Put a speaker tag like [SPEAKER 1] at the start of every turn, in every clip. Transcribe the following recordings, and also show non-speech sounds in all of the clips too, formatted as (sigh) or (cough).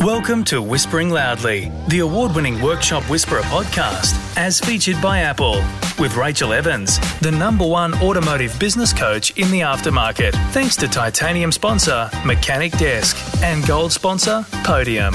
[SPEAKER 1] Welcome to Whispering Loudly, the award winning Workshop Whisperer podcast, as featured by Apple, with Rachel Evans, the number one automotive business coach in the aftermarket, thanks to titanium sponsor Mechanic Desk and gold sponsor Podium.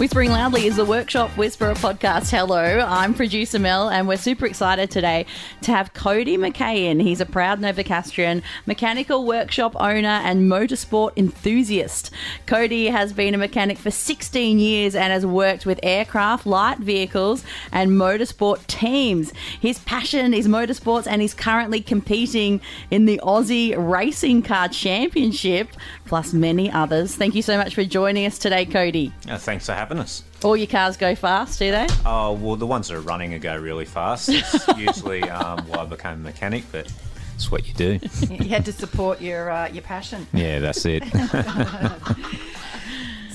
[SPEAKER 2] Whispering Loudly is the Workshop Whisperer podcast. Hello, I'm producer Mel, and we're super excited today to have Cody McKayen. He's a proud Novocastrian, mechanical workshop owner, and motorsport enthusiast. Cody has been a mechanic for 16 years and has worked with aircraft, light vehicles, and motorsport teams. His passion is motorsports, and he's currently competing in the Aussie Racing Car Championship, plus many others. Thank you so much for joining us today, Cody.
[SPEAKER 3] Uh, thanks for having us.
[SPEAKER 2] All your cars go fast, do they?
[SPEAKER 3] Oh, well, the ones that are running go really fast. It's (laughs) usually um, why I became a mechanic, but it's what you do.
[SPEAKER 4] You had to support your uh, your passion.
[SPEAKER 3] Yeah, that's it. (laughs)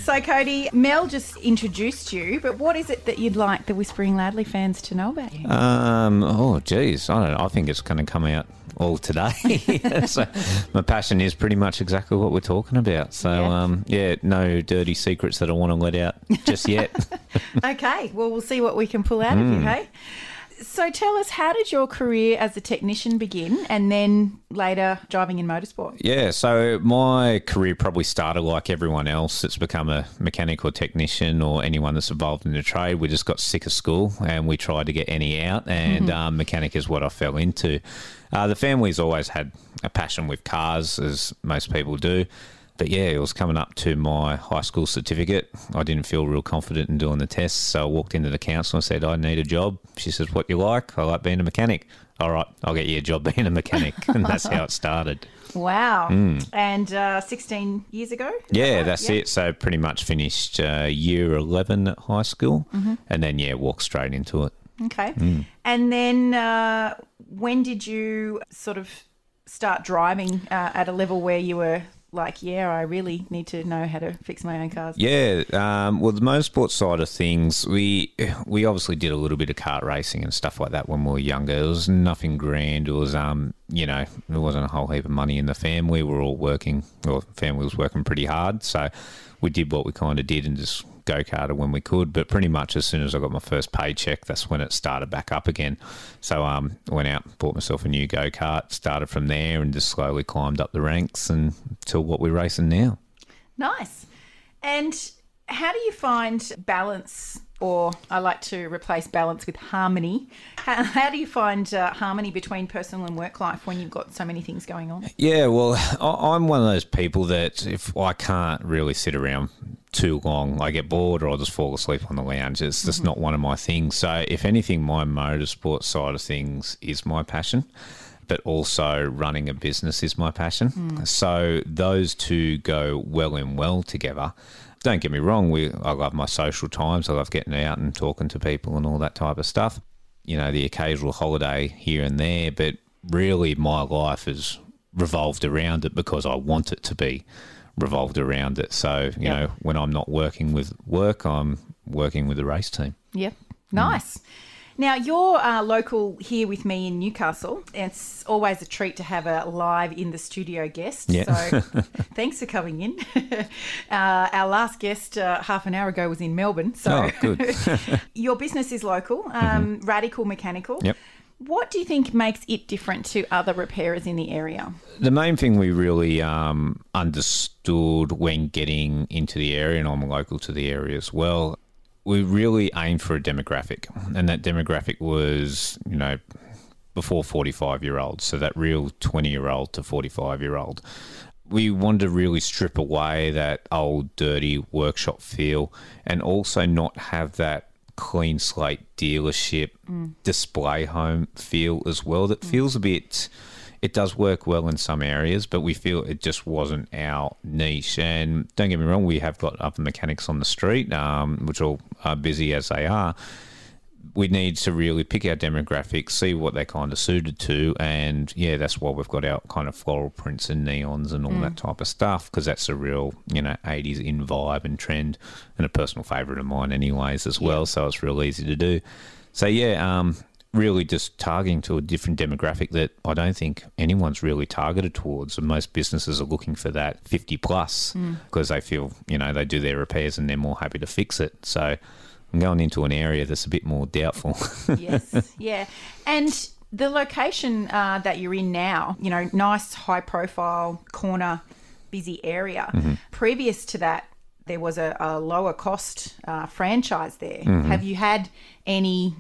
[SPEAKER 4] So, Cody, Mel just introduced you, but what is it that you'd like the Whispering Loudly fans to know about you?
[SPEAKER 3] um, oh, geez. I don't know. I think it's going to come out all today. (laughs) so my passion is pretty much exactly what we're talking about. So,
[SPEAKER 4] Yeah.
[SPEAKER 3] um, yeah, no dirty secrets that I want to let out just yet. (laughs)
[SPEAKER 4] okay, well, we'll see what we can pull out of you, hey? So, tell us, how did your career as a technician begin and then later driving in motorsport?
[SPEAKER 3] Yeah, so my career probably started like everyone else that's become a mechanic or technician or anyone that's involved in the trade. We just got sick of school and we tried to get any out, and um, mechanic is what I fell into. Uh, the family's always had a passion with cars, as most people do. But yeah, it was coming up to my high school certificate. I didn't feel real confident in doing the tests, so I walked into the council and said, I need a job. She says, What you like? I like being a mechanic. All right, I'll get you a job (laughs) being a mechanic. and that's how it (laughs) started.
[SPEAKER 4] Wow. And uh, 16 years ago? That
[SPEAKER 3] Yeah,
[SPEAKER 4] right?
[SPEAKER 3] that's
[SPEAKER 4] Yeah.
[SPEAKER 3] it. So pretty much finished uh, year 11 at high school
[SPEAKER 4] Mm-hmm.
[SPEAKER 3] and then, yeah, walked straight into it.
[SPEAKER 4] Okay. And then uh, when did you sort of start driving uh, at a level where you were like, yeah, I really need to know how to fix my own cars?
[SPEAKER 3] Yeah, um, well, the motorsport side of things, we we obviously did a little bit of kart racing and stuff like that when we were younger. It was nothing grand. It was, um, you know, there wasn't a whole heap of money in the family. We were all working, well, family was working pretty hard, so we did what we kind of did and just go karted when we could. But pretty much as soon as I got my first paycheck, that's when it started back up again. So um, went out, bought myself a new go kart, started from there, and just slowly climbed up the ranks and until what we're racing now.
[SPEAKER 4] Nice. And how do you find balance, or I like to replace balance with harmony? How, how do you find uh, harmony between personal and work life when you've got so many things going on?
[SPEAKER 3] Yeah, well, (laughs) I- I'm one of those people that if I can't really sit around too long, I get bored or I'll just fall asleep on the lounge. It's just not one of my things. So, if anything, my motorsport side of things is my passion, but also running a business is my passion. So, those two go well and well together. Don't get me wrong, we I love my social times. I love getting out and talking to people and all that type of stuff. You know, the occasional holiday here and there, but really my life is revolved around it because I want it to be revolved around it. So, you
[SPEAKER 4] Yep.
[SPEAKER 3] know, when I'm not working with work, I'm working with the race team.
[SPEAKER 4] Yep. Nice. Mm. Now, you're uh, local here with me in Newcastle. It's always a treat to have a live in the studio guest.
[SPEAKER 3] Yeah.
[SPEAKER 4] So (laughs) thanks for coming in. (laughs) uh, our last guest uh, half an hour ago was in Melbourne. So
[SPEAKER 3] Oh, good. (laughs)
[SPEAKER 4] your business is local, um, Radical Mechanical.
[SPEAKER 3] Yep.
[SPEAKER 4] What do you think makes it different to other repairers in the area?
[SPEAKER 3] The main thing we really um, understood when getting into the area, and I'm local to the area as well, we really aimed for a demographic, and that demographic was, you know, before 45 year olds, so that real 20 year old to 45 year old. We wanted to really strip away that old, dirty workshop feel and also not have that clean slate dealership mm. display home feel as well. That mm. feels a bit. It does work well in some areas, but we feel it just wasn't our niche. And don't get me wrong, we have got other mechanics on the street, um, which all are busy as they are we need to really pick our demographics, see what they're kind of suited to, and yeah, that's why we've got our kind of floral prints and neons and all that type of stuff because that's a real you know 80s in vibe and trend, and a personal favourite of mine, anyways, as well. So it's real easy to do. So yeah, um, really just targeting to a different demographic that I don't think anyone's really targeted towards. And most businesses are looking for that 50 plus because they feel, you know, they do their repairs and they're more happy to fix it. So I'm going into an area that's a bit more doubtful. (laughs)
[SPEAKER 4] yes, yeah. And the location uh, that you're in now, you know, nice high profile corner, busy area. Previous to that, there was a, a lower cost uh, franchise there. Have you had any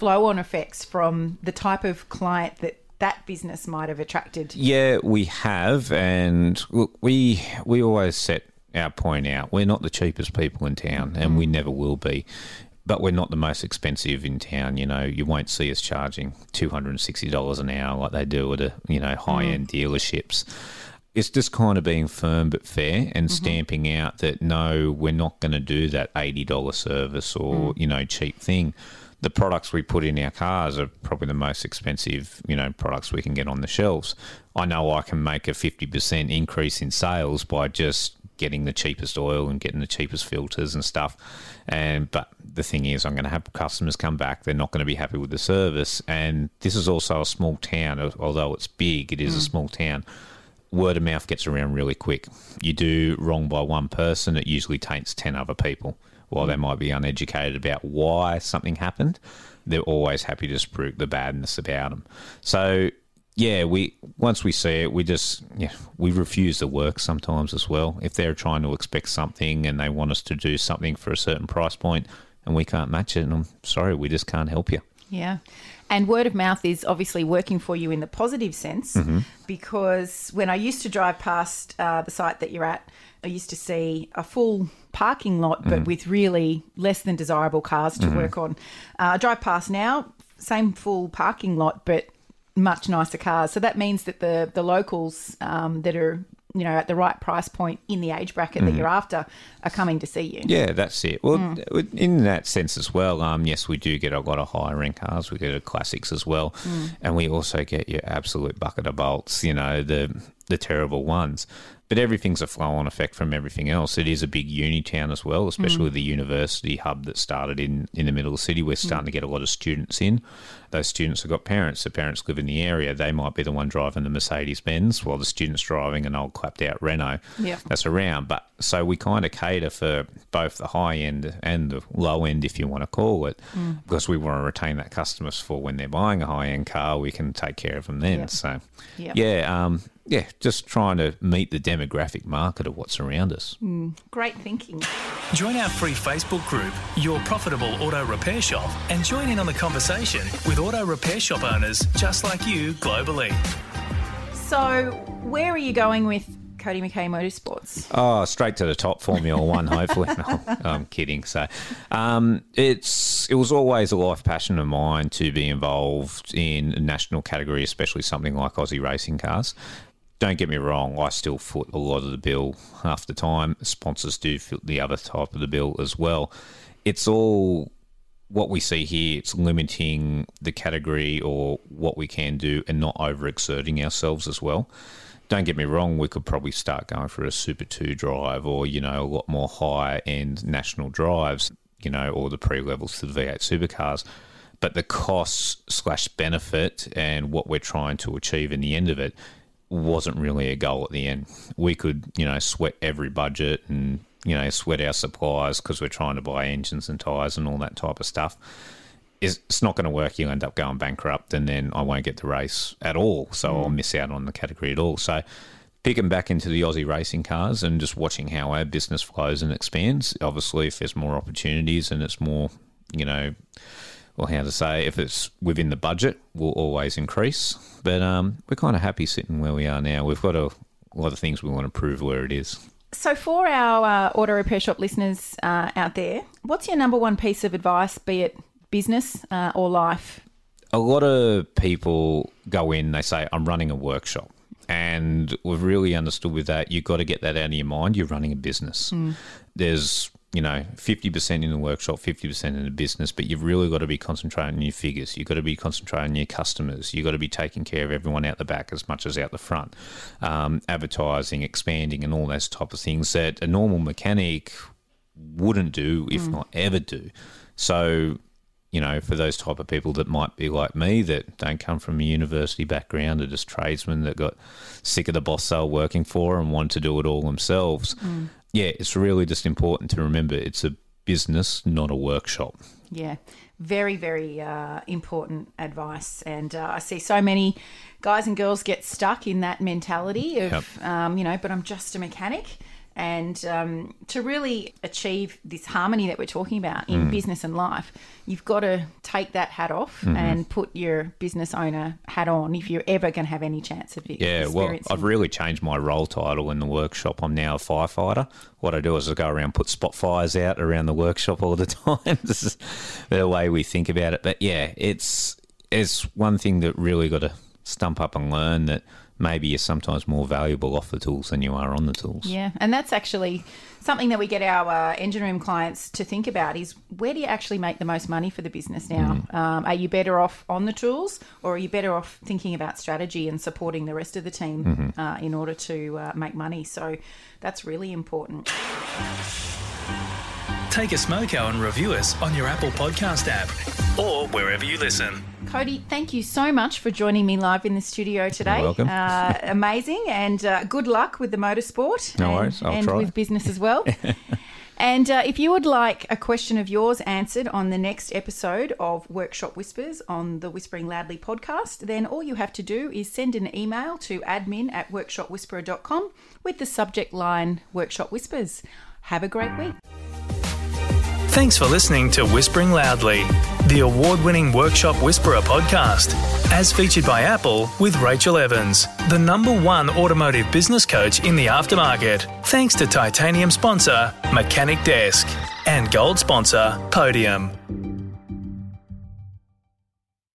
[SPEAKER 4] flow on effects from the type of client that that business might have attracted?
[SPEAKER 3] Yeah, we have, and look, we we always set our point out. We're not the cheapest people in town, and we mm-hmm. never will be. But we're not the most expensive in town. You know, you won't see us charging two hundred and sixty dollars an hour like they do at a you know mm. high end dealerships. It's just kind of being firm but fair and mm-hmm. stamping out that no, we're not going to do that eighty dollar service or mm. you know cheap thing the products we put in our cars are probably the most expensive, you know, products we can get on the shelves. I know I can make a 50% increase in sales by just getting the cheapest oil and getting the cheapest filters and stuff. And but the thing is I'm going to have customers come back, they're not going to be happy with the service. And this is also a small town, although it's big, it is a mm. small town word of mouth gets around really quick. You do wrong by one person, it usually taints 10 other people. While they might be uneducated about why something happened, they're always happy to spruik the badness about them. So, yeah, we once we see it, we just yeah we refuse the work sometimes as well. If they're trying to expect something and they want us to do something for a certain price point and we can't match it, and I'm sorry, we just can't help you.
[SPEAKER 4] Yeah. And word of mouth is obviously working for you in the positive sense because when I used to drive past uh, the site that you're at, I used to see a full parking lot, but with really less than desirable cars to work on. Uh, I drive past now, same full parking lot, but much nicer cars. So that means that the the locals um, that are you know at the right price point in the age bracket that mm. you're after are coming to see you.
[SPEAKER 3] Yeah, that's it. Well, mm. in that sense as well, um, yes, we do get a lot of higher end cars. We get a classics as well, mm. and we also get your absolute bucket of bolts. You know, the the terrible ones. But everything's a flow on effect from everything else. It is a big uni town as well, especially with the university hub that started in, in the middle of the city. We're starting to get a lot of students in. Those students have got parents. The parents live in the area. They might be the one driving the Mercedes Benz while the student's driving an old clapped out Renault
[SPEAKER 4] Yeah.
[SPEAKER 3] that's around. But so we kind of cater for both the high end and the low end, if you want to call it, because we want to retain that customers for when they're buying a high end car. We can take care of them then.
[SPEAKER 4] Yeah.
[SPEAKER 3] So,
[SPEAKER 4] Yeah.
[SPEAKER 3] yeah, um, yeah, just trying to meet the demographic market of what's around us.
[SPEAKER 4] Great thinking.
[SPEAKER 1] Join our free Facebook group, Your Profitable Auto Repair Shop, and join in on the conversation with auto repair shop owners just like you globally.
[SPEAKER 4] So, where are you going with Cody McKay Motorsports?
[SPEAKER 3] Oh, straight to the top, Formula One. Hopefully, (laughs) no, I'm kidding. So, um, it's it was always a life passion of mine to be involved in a national category, especially something like Aussie racing cars. Don't get me wrong, I still foot a lot of the bill half the time. Sponsors do foot the other type of the bill as well. It's all what we see here, it's limiting the category or what we can do and not overexerting ourselves as well. Don't get me wrong, we could probably start going for a Super 2 drive or, you know, a lot more high end national drives, you know, or the pre levels to the V8 supercars. But the cost slash benefit and what we're trying to achieve in the end of it wasn't really a goal at the end. We could, you know, sweat every budget and, you know, sweat our suppliers because we're trying to buy engines and tyres and all that type of stuff. It's it's not going to work. You'll end up going bankrupt and then I won't get the race at all. So I'll miss out on the category at all. So picking back into the Aussie racing cars and just watching how our business flows and expands. Obviously, if there's more opportunities and it's more, you know, well, how to say, if it's within the budget, we'll always increase. But um, we're kind of happy sitting where we are now. We've got a, lot of things we want to prove where it is.
[SPEAKER 4] So, for our uh, auto repair shop listeners uh, out there, what's your number one piece of advice, be it business uh, or life?
[SPEAKER 3] a lot of people go in, they say, I'm running a workshop. And we've really understood with that, you've got to get that out of your mind. You're running a business. There's, you know, 50% in the workshop, 50% in the business, but you've really got to be concentrating on your figures. You've got to be concentrating on your customers. You've got to be taking care of everyone out the back as much as out the front. Um, advertising, expanding, and all those type of things that a normal mechanic wouldn't do, if not ever do. So you know, for those type of people that might be like me that don't come from a university background, are just tradesmen that got sick of the boss they were working for and want to do it all themselves. Yeah, it's really just important to remember it's a business, not a workshop.
[SPEAKER 4] Yeah, very, very uh, important advice. And uh, I see so many guys and girls get stuck in that mentality of,
[SPEAKER 3] Yep.
[SPEAKER 4] um, you know, but I'm just a mechanic. And um, to really achieve this harmony that we're talking about in
[SPEAKER 3] Mm.
[SPEAKER 4] business and life, you've got to take that hat off
[SPEAKER 3] Mm-hmm.
[SPEAKER 4] and put your business owner hat on if you're ever going to have any chance of it.
[SPEAKER 3] Yeah, well, I've really changed my role title in the workshop. I'm now a firefighter. What I do is I go around put spot fires out around the workshop all the (laughs) time. this is the way we think about it. But yeah, it's it's one thing that really got to stump up and learn that maybe you're sometimes more valuable off the tools than you are on the tools.
[SPEAKER 4] Yeah, and that's actually something that we get our uh, engine room clients to think about is where do you actually make the most money for the business now? Um, are you better off on the tools or are you better off thinking about strategy and supporting the rest of the team uh, in order to uh, make money? So that's really important.
[SPEAKER 1] Take a smoko and review us on your Apple Podcast app or wherever you listen.
[SPEAKER 4] Cody, thank you so much for joining me live in the studio today.
[SPEAKER 3] You're welcome.
[SPEAKER 4] Uh, (laughs) amazing, and uh, good luck with the motorsport.
[SPEAKER 3] No
[SPEAKER 4] and,
[SPEAKER 3] worries, I'll
[SPEAKER 4] and
[SPEAKER 3] try.
[SPEAKER 4] with business as well. (laughs) and uh, if you would like a question of yours answered on the next episode of Workshop Whispers on the Whispering Loudly podcast, then all you have to do is send an email to admin at workshopwhisperer.com with the subject line Workshop Whispers. Have a great week.
[SPEAKER 1] Thanks for listening to Whispering Loudly, the award winning Workshop Whisperer podcast, as featured by Apple with Rachel Evans, the number one automotive business coach in the aftermarket. Thanks to titanium sponsor Mechanic Desk and gold sponsor Podium.